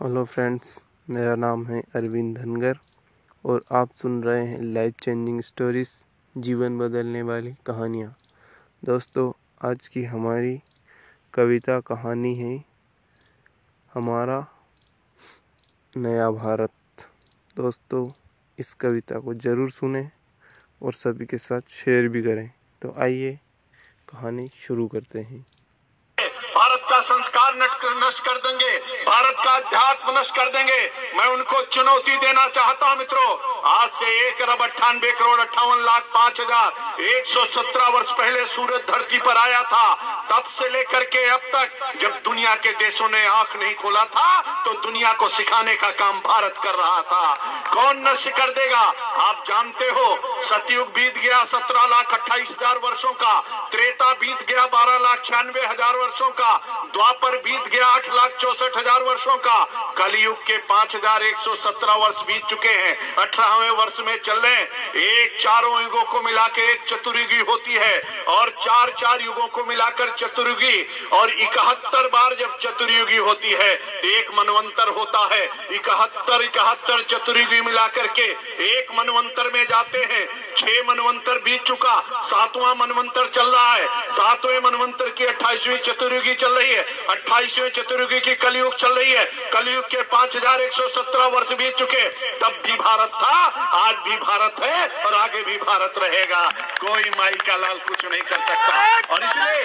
Hello friends, मेरा नाम है अरविंद धनगर और आप सुन रहे हैं लाइफ चेंजिंग स्टोरीज जीवन बदलने वाली कहानियाँ। दोस्तों, आज की हमारी कविता कहानी है हमारा नया भारत। दोस्तों, इस कविता को ज़रूर सुने और सभी के साथ शेयर भी करें। तो आइए कहानी शुरू करते हैं। भारत का संस्कार नष्ट कर देंगे। भारत का अध्यात्म नष्ट कर देंगे। मैं उनको चुनौती देना चाहता हूँ, मित्रों। आज से एक अरब अट्ठानबे करोड़ अट्ठावन लाख पाँच हज़ार एक सौ सत्रह वर्ष पहले सूरज धरती पर आया था। तब से लेकर के अब तक जब दुनिया के देशों ने आँख नहीं खोला था तो दुनिया को सिखाने का काम भारत कर रहा था। कौन नष्ट कर देगा? आप जानते हो, सतयुग बीत गया, सत्रह लाख अट्ठाईस हज़ार वर्षो का। त्रेता बीत गया, बारह लाख छियानवे हज़ार वर्षो का। द्वापर बीत गया आठ लाख चौसठ हज़ार वर्षो का। कलयुग के पाँच हज़ार एक सौ सत्रह वर्ष बीत चुके हैं। अठारहवें वर्ष में चल रहे एक चारों युगों को मिलाकर एक चतुर्युगी होती है और चार चार युगों को मिलाकर चतुर्युगी और इकहत्तर बार जब चतुर्युगी होती है, एक मनवंतर होता है। इकहत्तर इकहत्तर चतुर्युगी मिलाकर के एक मनवंतर में जाते हैं। छह मनवंतर बीत चुका। सातवां मनवंतर चल रहा है। सातवें मनवंतर की अट्ठाईसवीं चतुर्युगी चल रही है। अट्ठाईसवीं चतुर्युगी की कलयुग चल रही है। कलयुग के पाँच हज़ार एक सौ सत्रह वर्ष बीत चुके तब भी भारत था, आज भी भारत है और आगे भी भारत रहेगा। कोई माई का लाल कुछ नहीं कर सकता। और इसलिए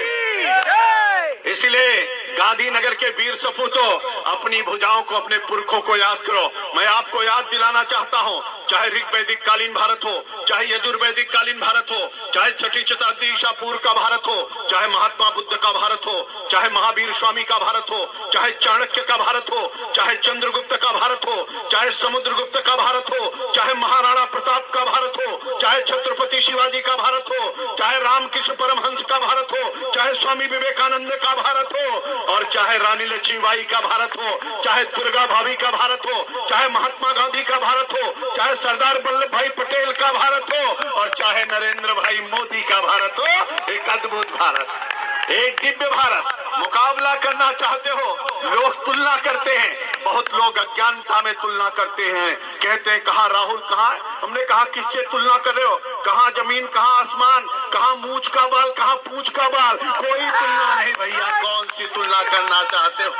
इसलिए गांधीनगर के वीर सपूतों, अपनी भुजाओं को, अपने पुरखों को याद करो। मैं आपको याद दिलाना चाहता हूँ चाहे ऋग वैदिक कालीन भारत हो चाहे यजुर्वैदिक कालीन भारत हो चाहे छठी शताब्दी ईशा पूर्व का भारत हो चाहे महात्मा बुद्ध का भारत हो चाहे महावीर स्वामी का भारत हो चाहे चाणक्य का भारत हो चाहे चंद्रगुप्त का भारत हो चाहे समुद्रगुप्त का भारत हो चाहे महाराणा प्रताप का भारत हो चाहे छत्रपति शिवाजी का भारत हो चाहे रामकृष्ण परमहंस का भारत हो चाहे स्वामी विवेकानंद का भारत हो और चाहे रानी लक्ष्मीबाई का भारत हो चाहे दुर्गा भाभी का भारत हो चाहे महात्मा गांधी का भारत हो चाहे सरदार वल्लभ भाई पटेल का भारत हो, और चाहे नरेंद्र भाई मोदी का भारत हो, एक अद्भुत भारत, एक दिव्य भारत। मुकाबला करना चाहते हो, लोग तुलना करते हैं, बहुत लोग अज्ञानता में तुलना करते हैं। कहते हैं, कहा राहुल, कहा? हमने कहा, किससे तुलना कर रहे हो? कहा ज़मीन, कहा आसमान? कहा मूछ का बाल, कहा पूछ का बाल? कोई तुलना नहीं, भैया, कौन सी तुलना करना चाहते हो?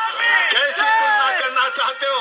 कैसी तुलना करना चाहते हो?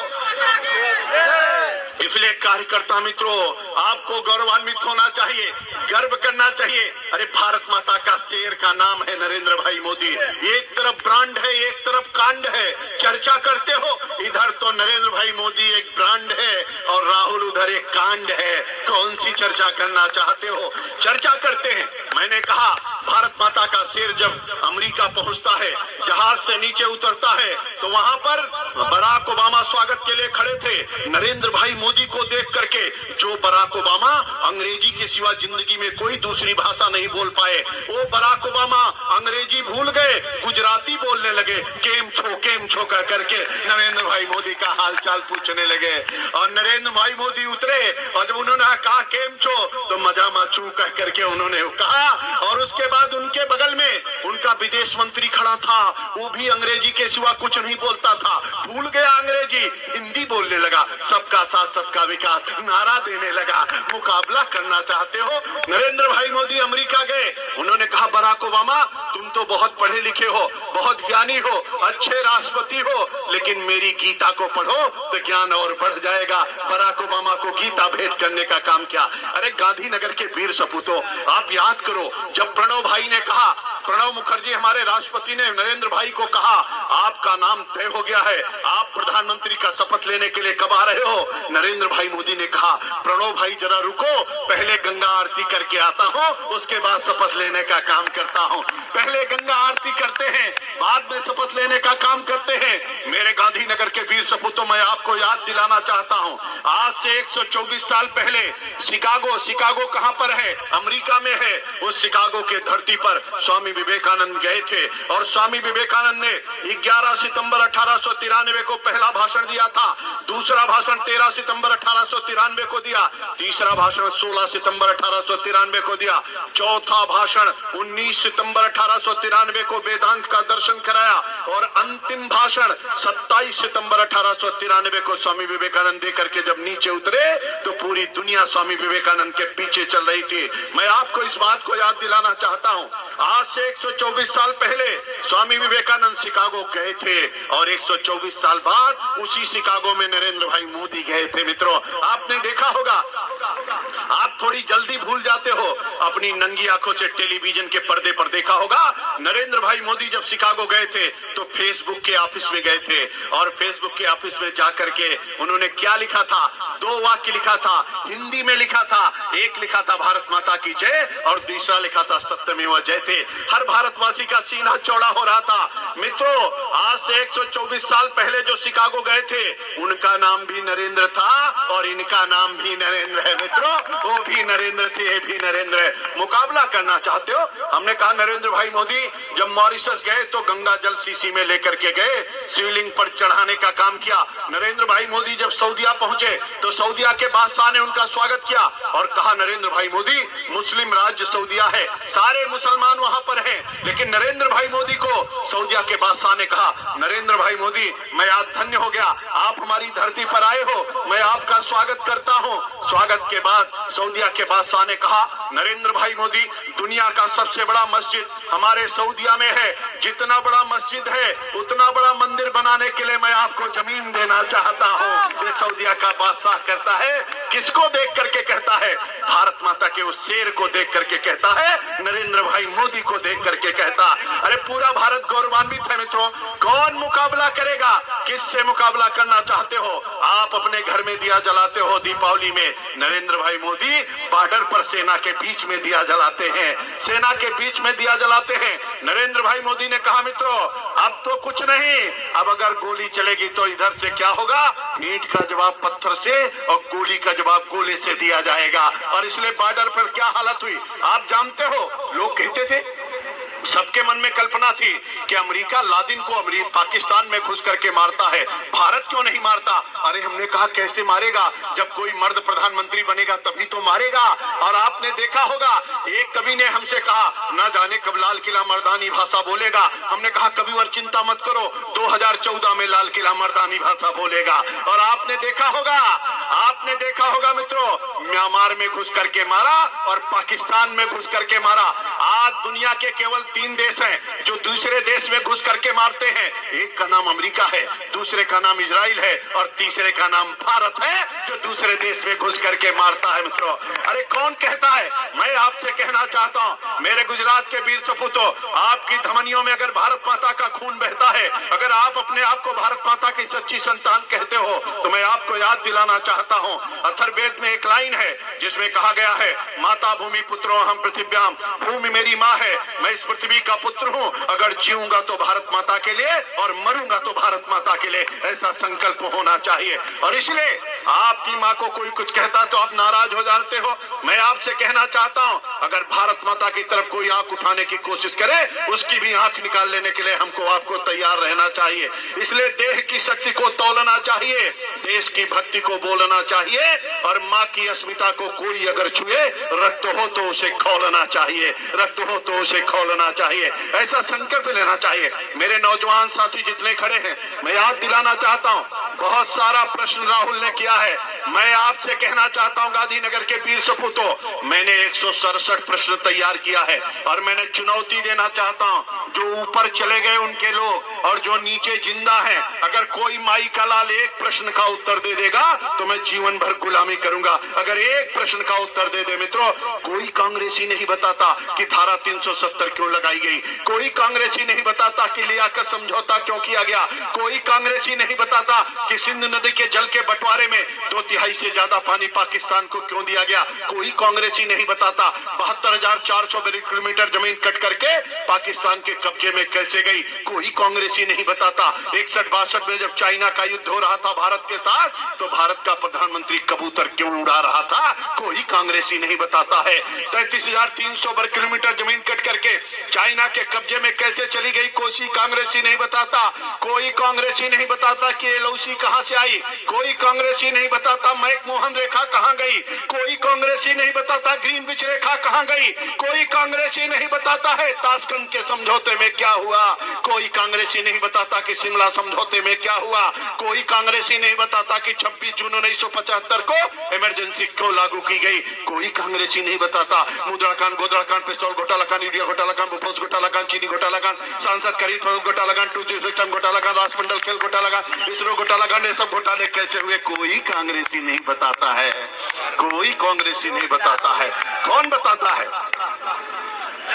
इसलिए कार्यकर्ता मित्रों, आपको गौरवान्वित होना चाहिए, गर्व करना चाहिए। अरे, भारत माता का शेर का नाम है नरेंद्र भाई मोदी। एक तरफ़ ब्रांड है, एक तरफ़ कांड है। चर्चा करते हो, इधर तो नरेंद्र भाई मोदी एक ब्रांड है और राहुल उधर एक कांड है। कौन सी चर्चा करना चाहते हो? चर्चा करते हैं। मैंने कहा भारत माता का शेर जब अमेरिका पहुँचता है, जहाज़ से नीचे उतरता है तो वहाँ पर बराक ओबामा स्वागत के लिए खड़े थे। नरेंद्र भाई मोदी को देख करके जो बराक ओबामा अंग्रेज़ी के सिवा ज़िंदगी में कोई दूसरी भाषा नहीं बोल पाए, वो बराक ओबामा अंग्रेज़ी भूल गए, गुजराती बोलने लगे, केम छो केम छो कह करके नरेंद्र भाई मोदी का हाल चाल पूछने लगे। और नरेंद्र भाई मोदी उतरे, और जब उन्होंने कहा, केम छो तो मज़ा माचू कह करके उन्होंने कहा, और उसके बाद उनके बगल में उनका विदेश मंत्री खड़ा था। वो भी अंग्रेज़ी के सिवा कुछ नहीं बोलता था। भूल गया अंग्रेज़ी। हिंदी बोलने लगा। सबका साथ, सबका विकास। नारा देने लगा। मुकाबला करना चाहते हो? नरेंद्र भाई मोदी अमेरिका गए। उन्होंने कहा, बराक ओबामा, तुम तो बहुत पढ़े लिखे हो, बहुत ज्ञानी हो, अच्छे राष्ट्रपति हो, लेकिन मेरी गीता को पढ़ो तो ज्ञान और बढ़ जाएगा। बराक ओबामा को गीता भेंट करने का काम क्या? अरे, गांधीनगर के वीर सपूतों, आप याद करो, जब प्रणव भाई ने कहा प्रणव मुखर्जी हमारे राष्ट्रपति ने नरेंद्र भाई को कहा, आपका नाम तय हो गया है। आप प्रधानमंत्री का शपथ लेने के लिए कब आ रहे हो? नरेंद्र भाई मोदी ने कहा, प्रणव भाई जरा रुको, पहले गंगा आरती करके आता हूँ, उसके बाद शपथ लेने का काम करता हूँ। पहले गंगा आरती करते हैं, बाद में शपथ लेने का काम करते हैं। मेरे गांधीनगर के वीर सपूतों, मैं आपको याद दिलाना चाहता हूँ। आज से 124 साल पहले, शिकागो शिकागो कहाँ पर है? अमेरिका में है। उस शिकागो के धरती पर स्वामी विवेकानंद गए थे और स्वामी विवेकानंद ने 11 सितंबर अठारह को पहला भाषण दिया था, दूसरा भाषण 13 सितंबर अठारह सौ तिरानवे को दिया, तीसरा भाषण 16 सितंबर अठारह को दिया, चौथा भाषण 19 सितंबर अठारह को वेदांत का दर्शन कराया और अंतिम भाषण 27 सितंबर अठारह को स्वामी विवेकानंद दे करके जब नीचे उतरे तो पूरी दुनिया स्वामी विवेकानंद के पीछे चल रही थी। मैं आपको इस बात को याद दिलाना चाहता हूँ। आज से 124 साल पहले स्वामी विवेकानंद शिकागो गए थे और 124 साल बाद उसी शिकागो में नरेंद्र भाई मोदी गए थे। मित्रों, आपने देखा होगा, आप थोड़ी जल्दी भूल जाते हो, अपनी नंगी आँखों से टेलीविज़न के पर्दे पर देखा होगा, नरेंद्र भाई मोदी जब शिकागो गए थे तो फेसबुक के ऑफ़िस में गए थे और फेसबुक के ऑफ़िस में जाकर के उन्होंने क्या लिखा था? दो वाक्य लिखा था, हिंदी में लिखा था, एक लिखा था, भारत माता की जय और दूसरा लिखा था, सत्यमेव जय थे। हर भारतवासी का सीना चौड़ा हो रहा था। मित्रों, आज से 124 साल पहले जो शिकागो गए थे, उनका नाम भी नरेंद्र था और इनका नाम भी नरेंद्र है। मित्रों, वो भी नरेंद्र थे, ये भी नरेंद्र है। मुकाबला करना चाहते हो? हमने कहा, नरेंद्र भाई मोदी, जब मॉरिशस गए तो गंगा जल सीसी में लेकर के गए, शिवलिंग पर चढ़ाने का काम किया। नरेंद्र भाई मोदी जब सऊदिया पहुँचे तो सऊदिया के बादशाह ने उनका स्वागत किया और कहा, नरेंद्र भाई मोदी, मुस्लिम राज्य सऊदिया है। सारे मुसलमान वहाँ पर हैं। लेकिन नरेंद्र भाई मोदी को सऊदिया के बादशाह ने कहा, नरेंद्र भाई मोदी, मैं आज धन्य हो गया। आप हमारी धरती पर आए हो। मैं आपका स्वागत करता हूँ। स्वागत के बाद सऊदिया के बादशाह ने कहा नरेंद्र भाई मोदी दुनिया का सबसे बड़ा मस्जिद हमारे सऊदिया में है। जितना बड़ा मस्जिद है, उतना बड़ा मंदिर बनाने के लिए मैं आपको ज़मीन देना चाहता हूँ। ये सऊदिया का बादशाह करता है, किसको देख करके कहता है? भारत माता के उस शेर को देख करके कहता है, नरेंद्र भाई मोदी को देख करके कहता। अरे पूरा भारत गौरवान्वित है मित्रों। कौन मुकाबला करेगा? किससे मुकाबला करना चाहते हो? आप अपने घर में दिया जलाते हो दीपावली में। नरेंद्र भाई मोदी, बॉर्डर पर सेना के बीच में दिया जलाते हैं। सेना के बीच में दिया जलाते हैं। नरेंद्र भाई मोदी ने कहा, मित्रों, अब तो कुछ नहीं। अब अगर गोली चलेगी तो इधर से क्या होगा? ईट का जवाब पत्थर से और गोली का जवाब गोले से दिया जाएगा। और इसलिए बॉर्डर पर क्या हालत हुई? आप जानते हो? लोग कहते थे सबके मन में कल्पना थी कि अमेरिका लादिन को अमरीका पाकिस्तान में घुस करके मारता है। भारत क्यों नहीं मारता? अरे, हमने कहा, कैसे मारेगा? जब कोई मर्द प्रधानमंत्री बनेगा, तभी तो मारेगा। और आपने देखा होगा, एक कवि ने हमसे कहा, न जाने कब लाल किला मर्दानी भाषा बोलेगा। हमने कहा, कभी और चिंता मत करो 2014 में लाल किला मर्दानी भाषा बोलेगा। और आपने देखा होगा आपने देखा होगा मित्रों, म्यांमार में घुस करके मारा और पाकिस्तान में घुस करके मारा। आज दुनिया के केवल तीन देश हैं जो दूसरे देश में घुस करके मारते हैं। एक का नाम अमेरिका है, दूसरे का नाम इजराइल है, और तीसरे का नाम भारत है, जो दूसरे देश में घुस करके मारता है मित्रों। अरे कौन कहता है? मैं आपसे कहना चाहता हूँ, मेरे गुजरात के वीर सपूतों, आपकी धमनियों में अगर भारत माता का खून बहता है, अगर आप अपने आप को भारत माता की सच्ची संतान कहते हो तो मैं आपको याद दिलाना चाहता हूँ। अथर्वेद में एक लाइन है, जिसमें कहा गया है, माता भूमि पुत्रों, हम पृथ्व्याम, भूमि मेरी माँ है, मैं इस पृथ्वी का पुत्र हूँ, अगर जीऊँगा तो भारत माता के लिए और मरूँगा तो भारत माता के लिए ऐसा संकल्प होना चाहिए। और इसलिए आपकी माँ को कोई कुछ कहता तो आप नाराज़ हो जाते हो। मैं आपसे कहना चाहता हूँ, अगर भारत माता की तरफ़ कोई आँख उठाने की कोशिश करे, उसकी भी आँख निकाल लेने के लिए हमको आपको तैयार रहना चाहिए। इसलिए देह की शक्ति को तोलना चाहिए, देश की भक्ति को बोलना चाहिए, और माँ की अस्मिता को कोई अगर छुए, रक्त हो तो उसे खोलना चाहिए, रक्त हो तो उसे खोलना चाहिए। ऐसा संकल्प लेना चाहिए। मेरे नौजवान साथी जितने खड़े हैं, मैं याद दिलाना चाहता हूँ, बहुत सारा प्रश्न राहुल ने किया है। मैं आपसे कहना चाहता हूँ, गांधीनगर के वीर सपूतों, मैंने एक सौ सड़सठ प्रश्न तैयार किया है और मैंने चुनौती देना चाहता हूँ, जो ऊपर चले गए उनके लोग और जो नीचे ज़िंदा हैं, अगर कोई माई का लाल एक प्रश्न का उत्तर दे देगा तो मैं जीवन भर गुलामी करूँगा। अगर एक प्रश्न का उत्तर दे दे मित्रों, कोई कांग्रेसी नहीं बताता कि धारा 370 क्यों लगाई गई। कोई कांग्रेसी नहीं बताता कि लियाकत समझौता क्यों किया गया। कोई कांग्रेसी नहीं बताता कि सिंध नदी के जल के बंटवारे में दो तिहाई से ज़्यादा पानी पाकिस्तान को क्यों दिया गया? कोई कांग्रेसी नहीं बताता। बहत्तर हज़ार चार सौ वर्ग किलोमीटर ज़मीन कट करके पाकिस्तान के कब्जे में कैसे गई? कोई कांग्रेसी नहीं बताता। इकसठ बासठ में जब चाइना का युद्ध हो रहा था भारत के साथ तो भारत का प्रधानमंत्री कबूतर क्यों उड़ा रहा था? कोई कांग्रेसी नहीं बताता है। तैतीस हज़ार तीन सौ वर्ग किलोमीटर ज़मीन कट करके चाइना के कब्जे में कैसे चली गई? कोई कांग्रेसी नहीं बताता। कोई कांग्रेसी नहीं बताता कि एलओसी कहाँ से आई? कोई कांग्रेस ही नहीं बताता बताता मैक मोहन रेखा कहाँ गई? कोई कांग्रेसी नहीं बताता ग्रीन विच रेखा कहाँ गई? कोई कांग्रेसी नहीं बताता है, ताशकंद के समझौते में क्या हुआ? कोई कांग्रेसी नहीं बताता कि शिमला समझौते में क्या हुआ? कोई कांग्रेसी नहीं बताता कि 26 जून उन्नीस सौ पचहत्तर को इमरजेंसी क्यों लागू की गई। कोई कांग्रेसी नहीं बताता। मुद्रा कांड गोदड़ा कांड पिस्तौल घोटाला घोटाला कांड बोफोर्स घोटाला कांड चीनी घोटाला कांड सांसद खरीद घोटाला कांड टू जी सिस्टम घोटाला कांड राष्ट्रमंडल खेल घोटाला कांड इसरो घोटाला कांड ये सब घोटाले कैसे हुए? कोई कांग्रेसी नहीं बताता है कोई कांग्रेसी नहीं बताता है। कौन बताता है?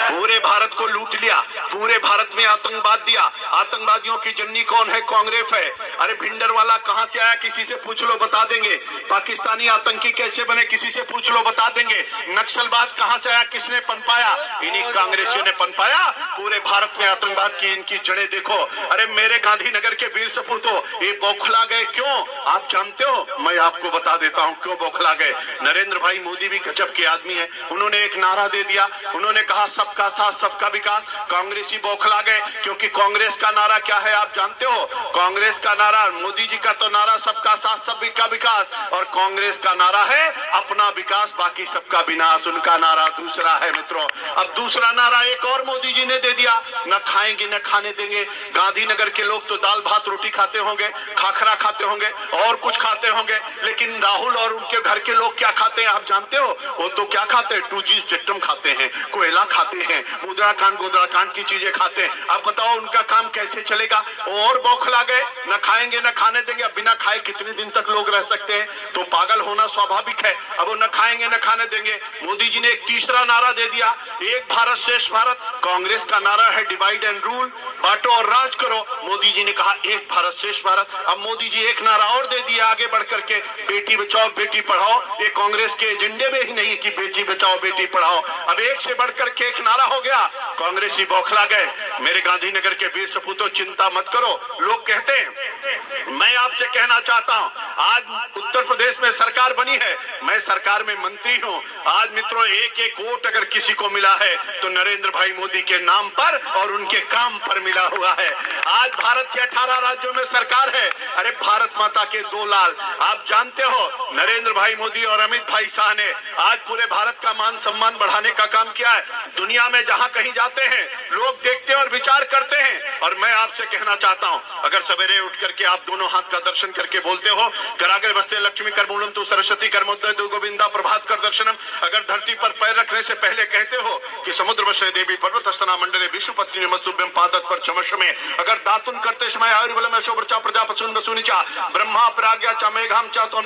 पूरे भारत को लूट लिया, पूरे भारत में आतंकवाद दिया। आतंकवादियों की जन्नी कौन है? कांग्रेस है। अरे भिंडर वाला कहाँ से आया? किसी से पूछ लो, बता देंगे। पाकिस्तानी आतंकी कैसे बने? किसी से पूछ लो, बता देंगे। नक्सलवाद कहाँ से आया? किसने पनपाया इन्हीं कांग्रेसियों ने पनपाया पूरे भारत में आतंकवाद की इनकी जड़ें देखो। अरे मेरे गांधीनगर के वीर सपूतो, ये बौखला गए क्यों? आप जानते हो? मैं आपको बता देता हूँ क्यों बौखला गए। नरेंद्र भाई मोदी भी गजब के आदमी है। उन्होंने एक नारा दे दिया। उन्होंने कहा सबका साथ, सबका विकास। कांग्रेसी बौखला गए, क्योंकि कांग्रेस का नारा क्या है आप जानते हो? कांग्रेस का नारा, मोदी जी का तो नारा सबका साथ, सबका विकास। और कांग्रेस का नारा है अपना विकास, बाकी सबका विनाश, उनका नारा दूसरा है, मित्रों। अब दूसरा नारा एक और मोदी जी ने दे दिया। न खाएँगे, न खाने देंगे। गांधीनगर के लोग तो दाल भात रोटी खाते होंगे, खाखरा खाते होंगे, और कुछ खाते होंगे। लेकिन राहुल और उनके घर के लोग क्या खाते हैं, आप जानते हो? वो तो क्या खाते हैं? टू जी खाते हैं, कोयला खाते हैं। मुद्रा कांड गोदरा कांड की चीज़ें खाते हैं। आप बताओ उनका काम कैसे चलेगा? और बौखला गए, न खाएँगे, न खाने देंगे। अब बिना खाए कितने दिन तक लोग रह सकते हैं? तो पागल होना स्वाभाविक है। अब वो न खाएँगे, न खाने देंगे। मोदी जी ने एक तीसरा नारा दे दिया। एक भारत श्रेष्ठ भारत। कांग्रेस का नारा है डिवाइड एंड रूल। बांटो और राज करो। मोदी जी ने कहा, एक भारत श्रेष्ठ भारत। अब मोदी जी एक नारा और दे दिया आगे बढ़ करके बेटी बचाओ, बेटी पढ़ाओ। ये कांग्रेस के एजेंडे में ही नहीं कि बेटी बचाओ, बेटी पढ़ाओ। अब एक से बढ़कर के एक नारा हो गया। कांग्रेसी बौखला गए। मेरे गांधीनगर के वीर सपूतों, चिंता मत करो। लोग कहते हैं, मैं आपसे कहना चाहता हूँ, आज उत्तर प्रदेश में सरकार बनी है। मैं सरकार में मंत्री हूँ। आज मित्रों एक एक वोट अगर किसी को मिला है तो नरेंद्र भाई मोदी के नाम पर और उनके काम पर मिला हुआ है। आज भारत के 18 राज्यों में सरकार है। अरे, भारत माता के दो लाल। आप जानते हो नरेंद्र भाई मोदी और अमित भाई शाह ने आज पूरे भारत का मान सम्मान बढ़ाने का काम किया है। दुनिया में जहाँ कहीं जाते हैं, लोग देखते हैं और विचार करते हैं। और मैं आपसे कहना चाहता हूँ, अगर सवेरे उठ करके आप दोनों हाथ का दर्शन करके बोलते हो करागे बसते लक्ष्मी कर मूलम तू सरस्वती कर दो गोविंदा प्रभात कर दर्शनम। अगर धरती पर पैर रखने से पहले कहते हो कि समुद्र वश्य देवी पर्वत स्तना मंडले विश्व पत्नी मस्तुभ्यम पर चमश में अगर दातुन करते समय आयुर्बलम शोभचा प्रजापसुन वसुनिचा ब्रह्मा प्राज्ञा चा मेघाम चा तो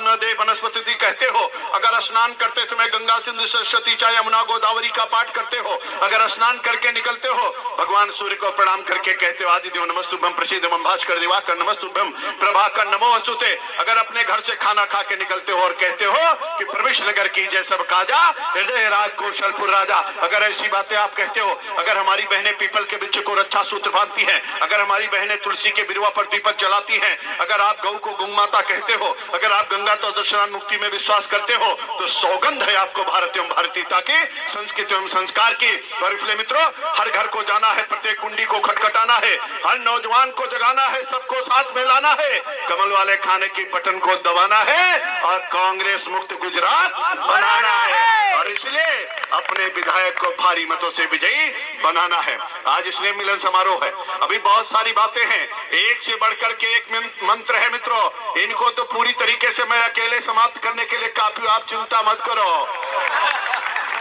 दे वनस्पति कहते हो, अगर स्नान करते समय गंगा सिंधु सरस्वती चा यमुना गोदावरी का पाठ करते हो, अगर स्नान करके निकलते हो, भगवान सूर्य को प्रणाम करके कहते हो, आदि देव नमस्तुभ्यम प्रसिद्ध भास्कर दिवाकर नमस्तुभ्यम प्रभाकर नमो वस्तुते अगर अपने घर से खाना खा के निकलते हो और कहते हो कि प्रवेश नगर की जय सब काजा, हृदय राज कौशलपुर राजा। अगर ऐसी बातें आप कहते हो, अगर हमारी बहनें पीपल के बिच्च को रक्षा सूत्र बांधती हैं, अगर हमारी बहनें तुलसी के बिरवा पर दीपक जलाती हैं, अगर आप गौ को गौ माता कहते हो, अगर आप गंगा तो दर्शना मुक्ति में विश्वास करते हो तो सौगंध है आपको भारत भारतीय भारतीयता की, संस्कृति एवं संस्कार की। और इसलिए मित्रों, हर घर को जाना है, प्रत्येक कुंडी को खटखटाना है, हर नौजवान को जगाना है, सबको साथ में लाना है। कमल वाले खाने की बटन को दबाना है, और कांग्रेस मुक्त गुजरात बनाना है। और इसलिए अपने विधायक को भारी मतों से विजयी बनाना है। आज इसलिए मिलन समारोह है। अभी बहुत सारी बातें हैं। एक से बढ़कर के एक मंत्र है मित्रों। इनको तो पूरी तरीके से मैं अकेले समाप्त करने के लिए काफ़ी आप चिंता मत करो।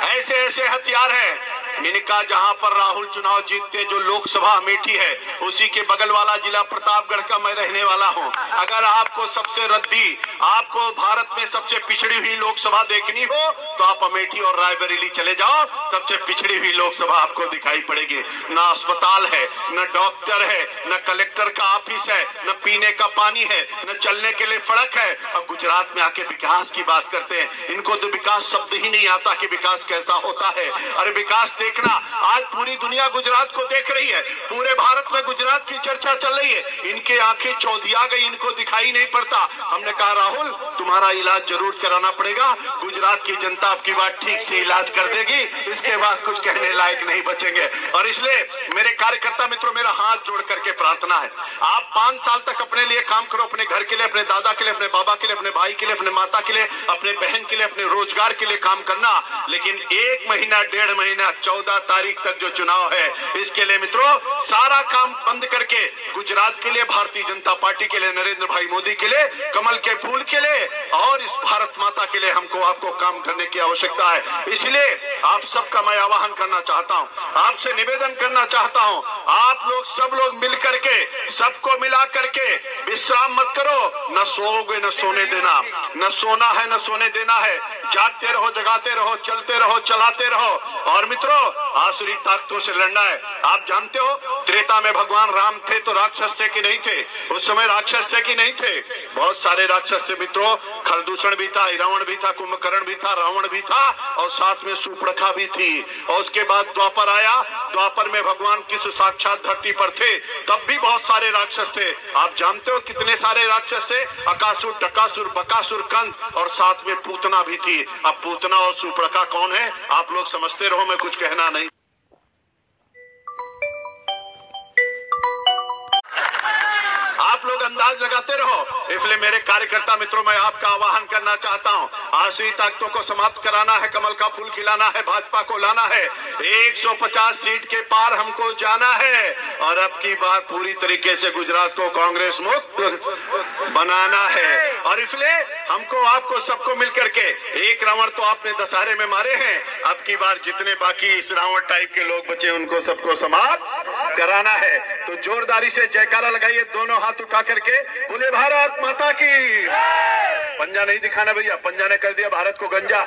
ऐसे ऐसे हथियार हैं। इनका जहाँ पर राहुल चुनाव जीतते जो लोकसभा अमेठी है, उसी के बगल वाला जिला प्रतापगढ़ का मैं रहने वाला हूँ। अगर आपको सबसे रद्दी आपको भारत में सबसे पिछड़ी हुई लोकसभा देखनी हो तो आप अमेठी और रायबरेली चले जाओ। सबसे पिछड़ी हुई लोकसभा आपको दिखाई पड़ेगी। ना अस्पताल है, न डॉक्टर है, न कलेक्टर का ऑफ़िस है, न पीने का पानी है, न चलने के लिए सड़क है। अब गुजरात में आके विकास की बात करते हैं। इनको तो विकास शब्द ही नहीं आता कि विकास कैसा होता है। अरे विकास देखना, आज पूरी दुनिया गुजरात को देख रही है। पूरे भारत में गुजरात की चर्चा चल रही है। इनके आँखें चौधिया गई, इनको दिखाई नहीं पड़ता। हमने कहा, राहुल राहुल, तुम्हारा इलाज ज़रूर कराना पड़ेगा। गुजरात की जनता आपकी बात ठीक से इलाज कर देगी। इसके बाद कुछ कहने लायक नहीं बचेंगे। और इसलिए मेरे कार्यकर्ता मित्रों, मेरा हाथ जोड़ करके प्रार्थना है। आप पाँच साल तक अपने लिए काम करो, अपने घर के लिए, अपने दादा के लिए, अपने बाबा के लिए, अपने भाई के लिए, अपने माता के लिए, अपने बहन के लिए, अपने रोज़गार के लिए काम करना। लेकिन एक महीना, डेढ़ महीना, चौदह तारीख तक जो चुनाव है, इसके लिए मित्रों, सारा काम बंद करके गुजरात के लिए, भारतीय जनता पार्टी के लिए, नरेंद्र भाई मोदी के लिए, कमल के फूल के लिए और इस भारत माता के लिए हमको आपको काम करने की आवश्यकता है। इसलिए आप सबका मैं आह्वान करना चाहता हूँ। आपसे निवेदन करना चाहता हूँ। आप लोग सब लोग मिल करके सबको मिला करके विश्राम मत करो। न सोओगे, न सोने देना। न सोना है, न सोने देना है। जागते रहो, जगाते रहो, चलते रहो, चलाते रहो। और मित्रों, आसुरी ताकतों से लड़ना है। आप जानते हो, त्रेता में भगवान राम थे तो राक्षस थे कि नहीं थे? उस समय राक्षस थे कि नहीं थे? बहुत सारे राक्षस थे, मित्रों। खरदूषण भी था रावण भी था, कुंभकर्ण भी था, रावण भी था और साथ में सुपड़खा भी थी। और उसके बाद द्वापर आया। द्वापर में भगवान किस साक्षात धरती पर थे, तब भी बहुत सारे राक्षस थे। आप जानते हो कितने सारे राक्षस थे? अकासुर टकासुर बकासुर, कंद और साथ में पूतना भी थी। अब पूतना और सुपड़का कौन है? आप लोग समझते रहो, मैं कुछ कहना नहीं अंदाज लगाते रहो। इसलिए मेरे कार्यकर्ता मित्रों, मैं आपका आह्वान करना चाहता हूँ। आसुरी ताकतों को समाप्त कराना है, कमल का फूल खिलाना है, भाजपा को लाना है। 150 सीट के पार हमको जाना है। और अब की बार पूरी तरीके से गुजरात को कांग्रेस मुक्त बनाना है। और इसलिए हमको, आपको सबको मिलकर के एक रावण तो आपने दशहरे में मारे हैं। अब की बार जितने बाकी इस रावण टाइप के लोग बचे, उनको सबको समाप्त कराना है तो जोरदारी से जयकारा लगाइए, दोनों हाथ उठा करके। बोले भारत माता की। पंजा नहीं दिखाना भैया, पंजा ने कर दिया भारत को गंजा।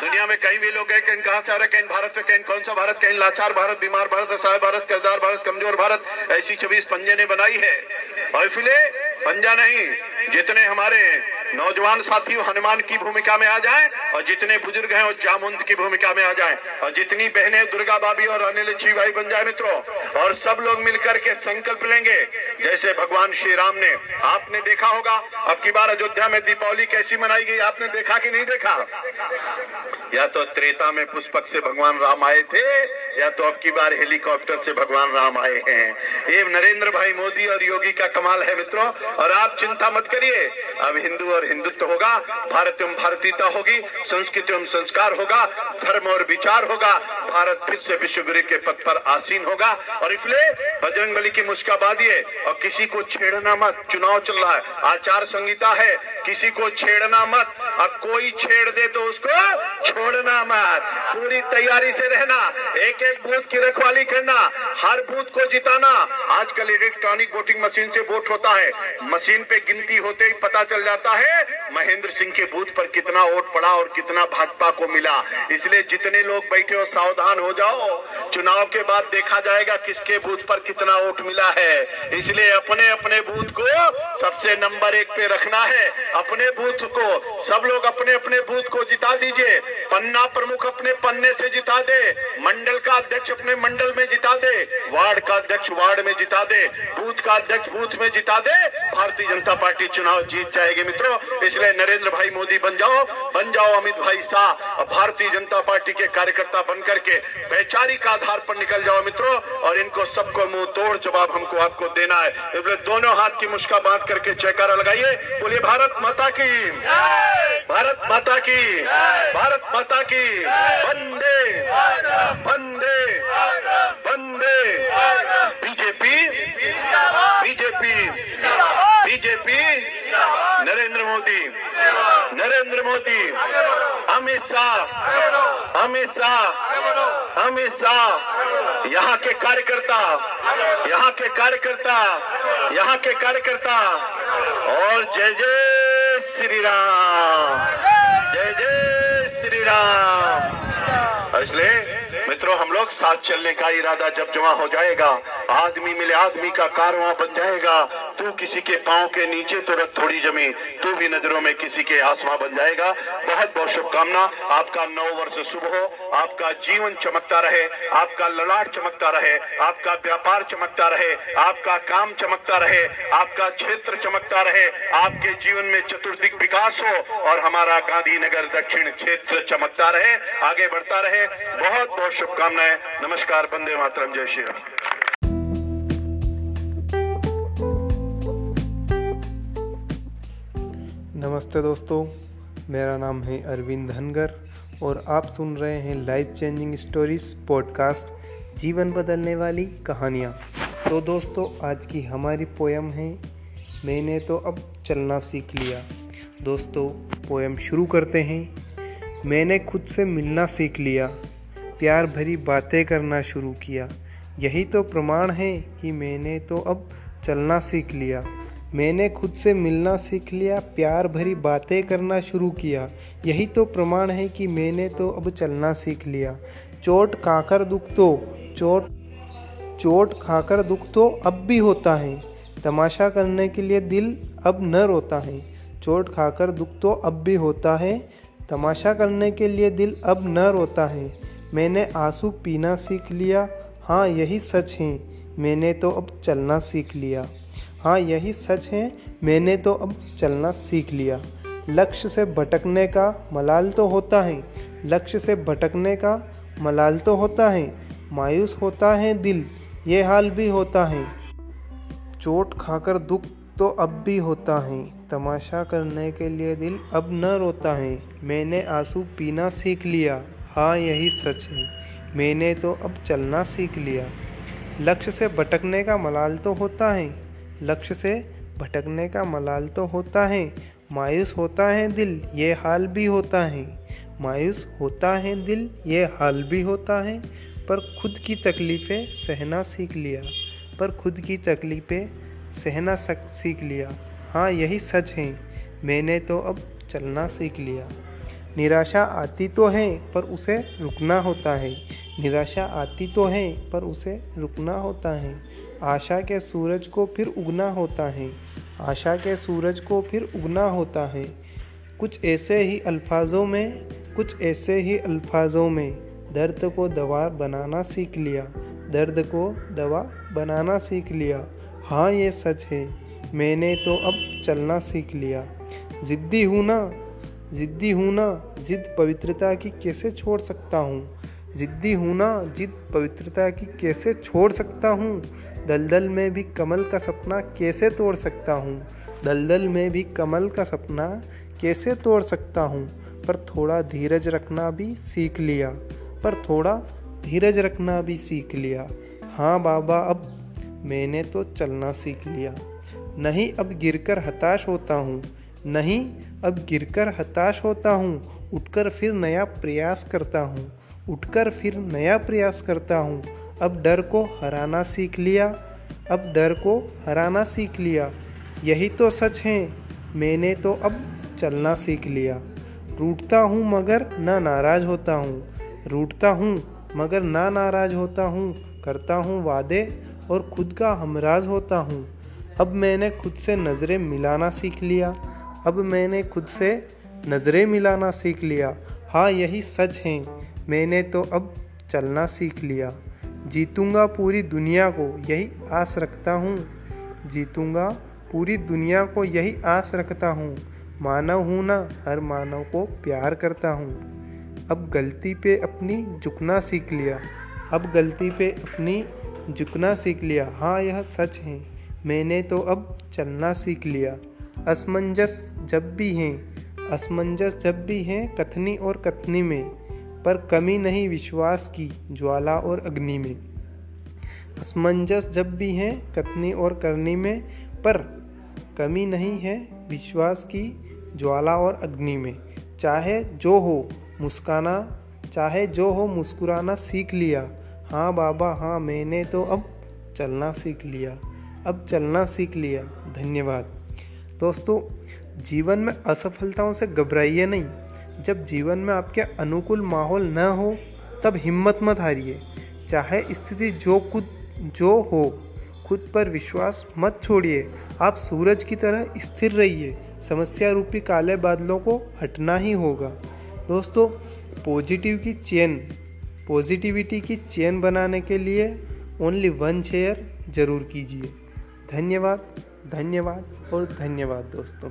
दुनिया में कहीं भी लोग गए, कहीं कहाँ से आ रहे, कहीं भारत में, कहीं कौन सा भारत, कहीं लाचार भारत, बीमार भारत, असहाय भारत कर्जदार भारत, कमज़ोर भारत, ऐसी छब्बीस पंजे ने बनाई है। और इसलिए पंजा नहीं, जितने हमारे नौजवान साथी, हनुमान की भूमिका में आ जाएँ और जितने बुज़ुर्ग हैं वो जामुंद की भूमिका में आ जाएँ और जितनी बहनें दुर्गा भाभी और अनिल लक्ष्मी भाई बन जाए मित्रों और सब लोग मिलकर के संकल्प लेंगे। जैसे भगवान श्री राम ने, आपने देखा होगा, अब की बार अयोध्या में दीपावली कैसी मनाई गई, आपने देखा कि नहीं देखा? या तो त्रेता में पुष्पक से भगवान राम आए थे या तो अब की बार हेलीकॉप्टर से भगवान राम आए हैं। ये नरेंद्र भाई मोदी और योगी का कमाल है मित्रों, और आप चिंता मत करिए। अब हिंदू और हिंदुत्व होगा, भारत एवं भारतीयता होगी, संस्कृति एवं संस्कार होगा, धर्म और विचार होगा, भारत फिर से विश्व गुरु के पद पर आसीन होगा। और इसलिए बजरंग बली की मुस्काबादी है और किसी को छेड़ना मत। चुनाव चल रहा है, आचार संहिता है, किसी को छेड़ना मत। अब कोई छेड़ दे तो उसको छोड़ना मत। पूरी तैयारी से रहना, एक एक बूथ की रखवाली करना, हर बूथ को जिताना। आजकल इलेक्ट्रॉनिक वोटिंग मशीन से वोट होता है। मशीन पे गिनती होते ही पता चल जाता है महेंद्र सिंह के बूथ पर कितना वोट पड़ा और कितना भाजपा को मिला। इसलिए जितने लोग बैठे हो, सावधान हो जाओ। चुनाव के बाद देखा जाएगा किसके बूथ पर कितना वोट मिला है। इसलिए अपने अपने बूथ को सबसे नंबर एक पे रखना है। अपने बूथ को, सब लोग अपने अपने बूथ को जिता दीजिए। पन्ना प्रमुख अपने पन्ने से जिता दे। मंडल का अध्यक्ष अपने मंडल में जिता दे, वार्ड का अध्यक्ष वार्ड में जिता दे, बूथ का अध्यक्ष बूथ में जिता दे, भारतीय जनता पार्टी चुनाव जीत जाएगी मित्रों। इसलिए नरेंद्र भाई मोदी बन जाओ बन जाओ अमित भाई शाह भारतीय जनता पार्टी के कार्यकर्ता बन करके वैचारिक आधार पर निकल जाओ मित्रों, और इनको सबको मुँह तोड़ जवाब हमको आपको देना है। दोनों हाथ की मुश्का बाँध करके जयकारा लगाइए। बोलिए, भारत माता की। भारत माता की। भारत माता की। वंदे वंदे वंदे BJP. BJP. BJP. Narendra Modi. Narendra Modi. Amit Shah. Amit Shah. Amit Shah. यहाँ के कार्यकर्ता। यहाँ के कार्यकर्ता। यहाँ के कार्यकर्ता। और जय जय श्री राम। जय जय श्री राम। इसलिए मित्रों हम लोग साथ चलने का इरादा जब जमा हो जाएगा, आदमी मिले आदमी का कारवां बन जाएगा। तू किसी के पाँव के नीचे तो रख थोड़ी जमी तू भी नज़रों में किसी के आसमां बन जाएगा। बहुत बहुत शुभकामना, आपका नौ वर्ष शुभ हो, आपका जीवन चमकता रहे, आपका ललाट चमकता रहे, आपका व्यापार चमकता रहे, आपका काम चमकता रहे, आपका क्षेत्र चमकता रहे, आपके जीवन में चतुर्दिक विकास हो और हमारा गांधीनगर दक्षिण क्षेत्र चमकता रहे, आगे बढ़ता रहे। बहुत बहुत शुभकामनाएँ। नमस्कार बंदे मातरम, जय श्री राम। नमस्ते दोस्तों, मेरा नाम है अरविंद धनगर और आप सुन रहे हैं लाइफ चेंजिंग स्टोरीज पॉडकास्ट जीवन बदलने वाली कहानियाँ। तो दोस्तों, आज की हमारी पोयम है, मैंने तो अब चलना सीख लिया। दोस्तों पोयम शुरू करते हैं। मैंने खुद से मिलना सीख लिया, प्यार भरी बातें करना शुरू किया। यही तो प्रमाण है कि मैंने तो अब चलना सीख लिया। मैंने खुद से मिलना सीख लिया, प्यार भरी बातें करना शुरू किया। यही तो प्रमाण है कि मैंने तो अब चलना सीख लिया। चोट खाकर दुख तो चोट चोट खाकर दुख तो अब भी होता है। तमाशा करने के लिए दिल अब न रोता है। चोट खाकर दुख तो अब भी होता है। तमाशा करने के लिए दिल अब न रोता है। मैंने आँसू पीना सीख लिया। हाँ यही सच है। मैंने तो अब चलना सीख लिया। हाँ यही सच है। मैंने तो अब चलना सीख लिया। लक्ष्य से भटकने का मलाल तो होता है। लक्ष्य से भटकने का मलाल तो होता है। मायूस होता है दिल, ये हाल भी होता है। चोट खाकर दुख तो अब भी होता है। तमाशा करने के लिए दिल अब न रोता है। मैंने आँसू पीना सीख लिया। हाँ यही सच है। मैंने तो अब चलना सीख लिया। लक्ष्य से भटकने का मलाल तो होता है। लक्ष्य से भटकने का मलाल तो होता है, मायूस होता है दिल, ये हाल भी होता है। मायूस होता है दिल, ये हाल भी होता है। पर खुद की तकलीफ़ें सहना सीख लिया। पर खुद की तकलीफ़ें सहना सीख लिया। हाँ यही सच है। मैंने तो अब चलना सीख लिया। निराशा आती तो है, पर उसे रुकना होता है। निराशा आती तो है, पर उसे रुकना होता है। आशा के सूरज को फिर उगना होता है। आशा के सूरज को फिर उगना होता है। कुछ ऐसे ही अल्फाजों में, कुछ ऐसे ही अल्फाजों में दर्द को दवा बनाना सीख लिया। दर्द को दवा बनाना सीख लिया। हाँ ये सच है। मैंने तो अब चलना सीख लिया। ज़िद्दी हूँ ना, ज़िद्दी हूँ ना, ज़िद पवित्रता की कैसे छोड़ सकता हूँ? ज़िद्दी हूँ ना, जिद पवित्रता की कैसे छोड़ सकता हूँ? दलदल में भी कमल का सपना कैसे तोड़ सकता हूँ? दलदल में भी कमल का सपना कैसे तोड़ सकता हूँ? पर थोड़ा धीरज रखना भी सीख लिया। पर थोड़ा धीरज रखना भी सीख लिया। हाँ बाबा, अब मैंने तो चलना सीख लिया। नहीं अब गिरकर हताश होता हूँ। नहीं अब गिरकर हताश होता हूँ। उठकर फिर नया प्रयास करता हूँ। उठकर फिर नया प्रयास करता हूँ। अब डर को हराना सीख लिया, अब डर को हराना सीख लिया। यही तो सच है, मैंने तो अब चलना सीख लिया। रूठता हूँ मगर ना नाराज़ होता हूँ, रूठता हूँ मगर ना नाराज़ होता हूँ, करता हूँ वादे और खुद का हमराज होता हूँ। अब मैंने खुद से नज़रें मिलाना सीख लिया, अब मैंने खुद से नज़रें मिलाना सीख लिया। हाँ यही सच है, मैंने तो अब चलना सीख लिया। जीतूँगा पूरी दुनिया को यही आस रखता हूँ। जीतूँगा पूरी दुनिया को यही आस रखता हूँ। मानव हूँ ना, हर मानव को प्यार करता हूँ। अब गलती पे अपनी झुकना सीख लिया। अब गलती पे अपनी झुकना सीख लिया। हाँ यह सच है। मैंने तो अब चलना सीख लिया। असमंजस जब भी हैं, असमंजस जब भी हैं कथनी और कथनी में। पर कमी नहीं विश्वास की, ज्वाला और अग्नि में। असमंजस जब भी हैं, कथनी और करनी में, पर कमी नहीं है विश्वास की, ज्वाला और अग्नि में। चाहे जो हो, मुस्काना, चाहे जो हो, मुस्कुराना सीख लिया। हाँ बाबा हाँ मैंने तो अब चलना सीख लिया। अब चलना सीख लिया। धन्यवाद। दोस्तों, जीवन में असफलताओं से घबराइए नहीं। जब जीवन में आपके अनुकूल माहौल न हो, तब हिम्मत मत हारिए। चाहे स्थिति जो खुद, जो हो, खुद पर विश्वास मत छोड़िए। आप सूरज की तरह स्थिर रहिए। समस्या रूपी काले बादलों को हटना ही होगा। दोस्तों पॉजिटिव की चेन पॉजिटिविटी की चेन बनाने के लिए ओनली वन शेयर ज़रूर कीजिए। धन्यवाद धन्यवाद और धन्यवाद दोस्तों।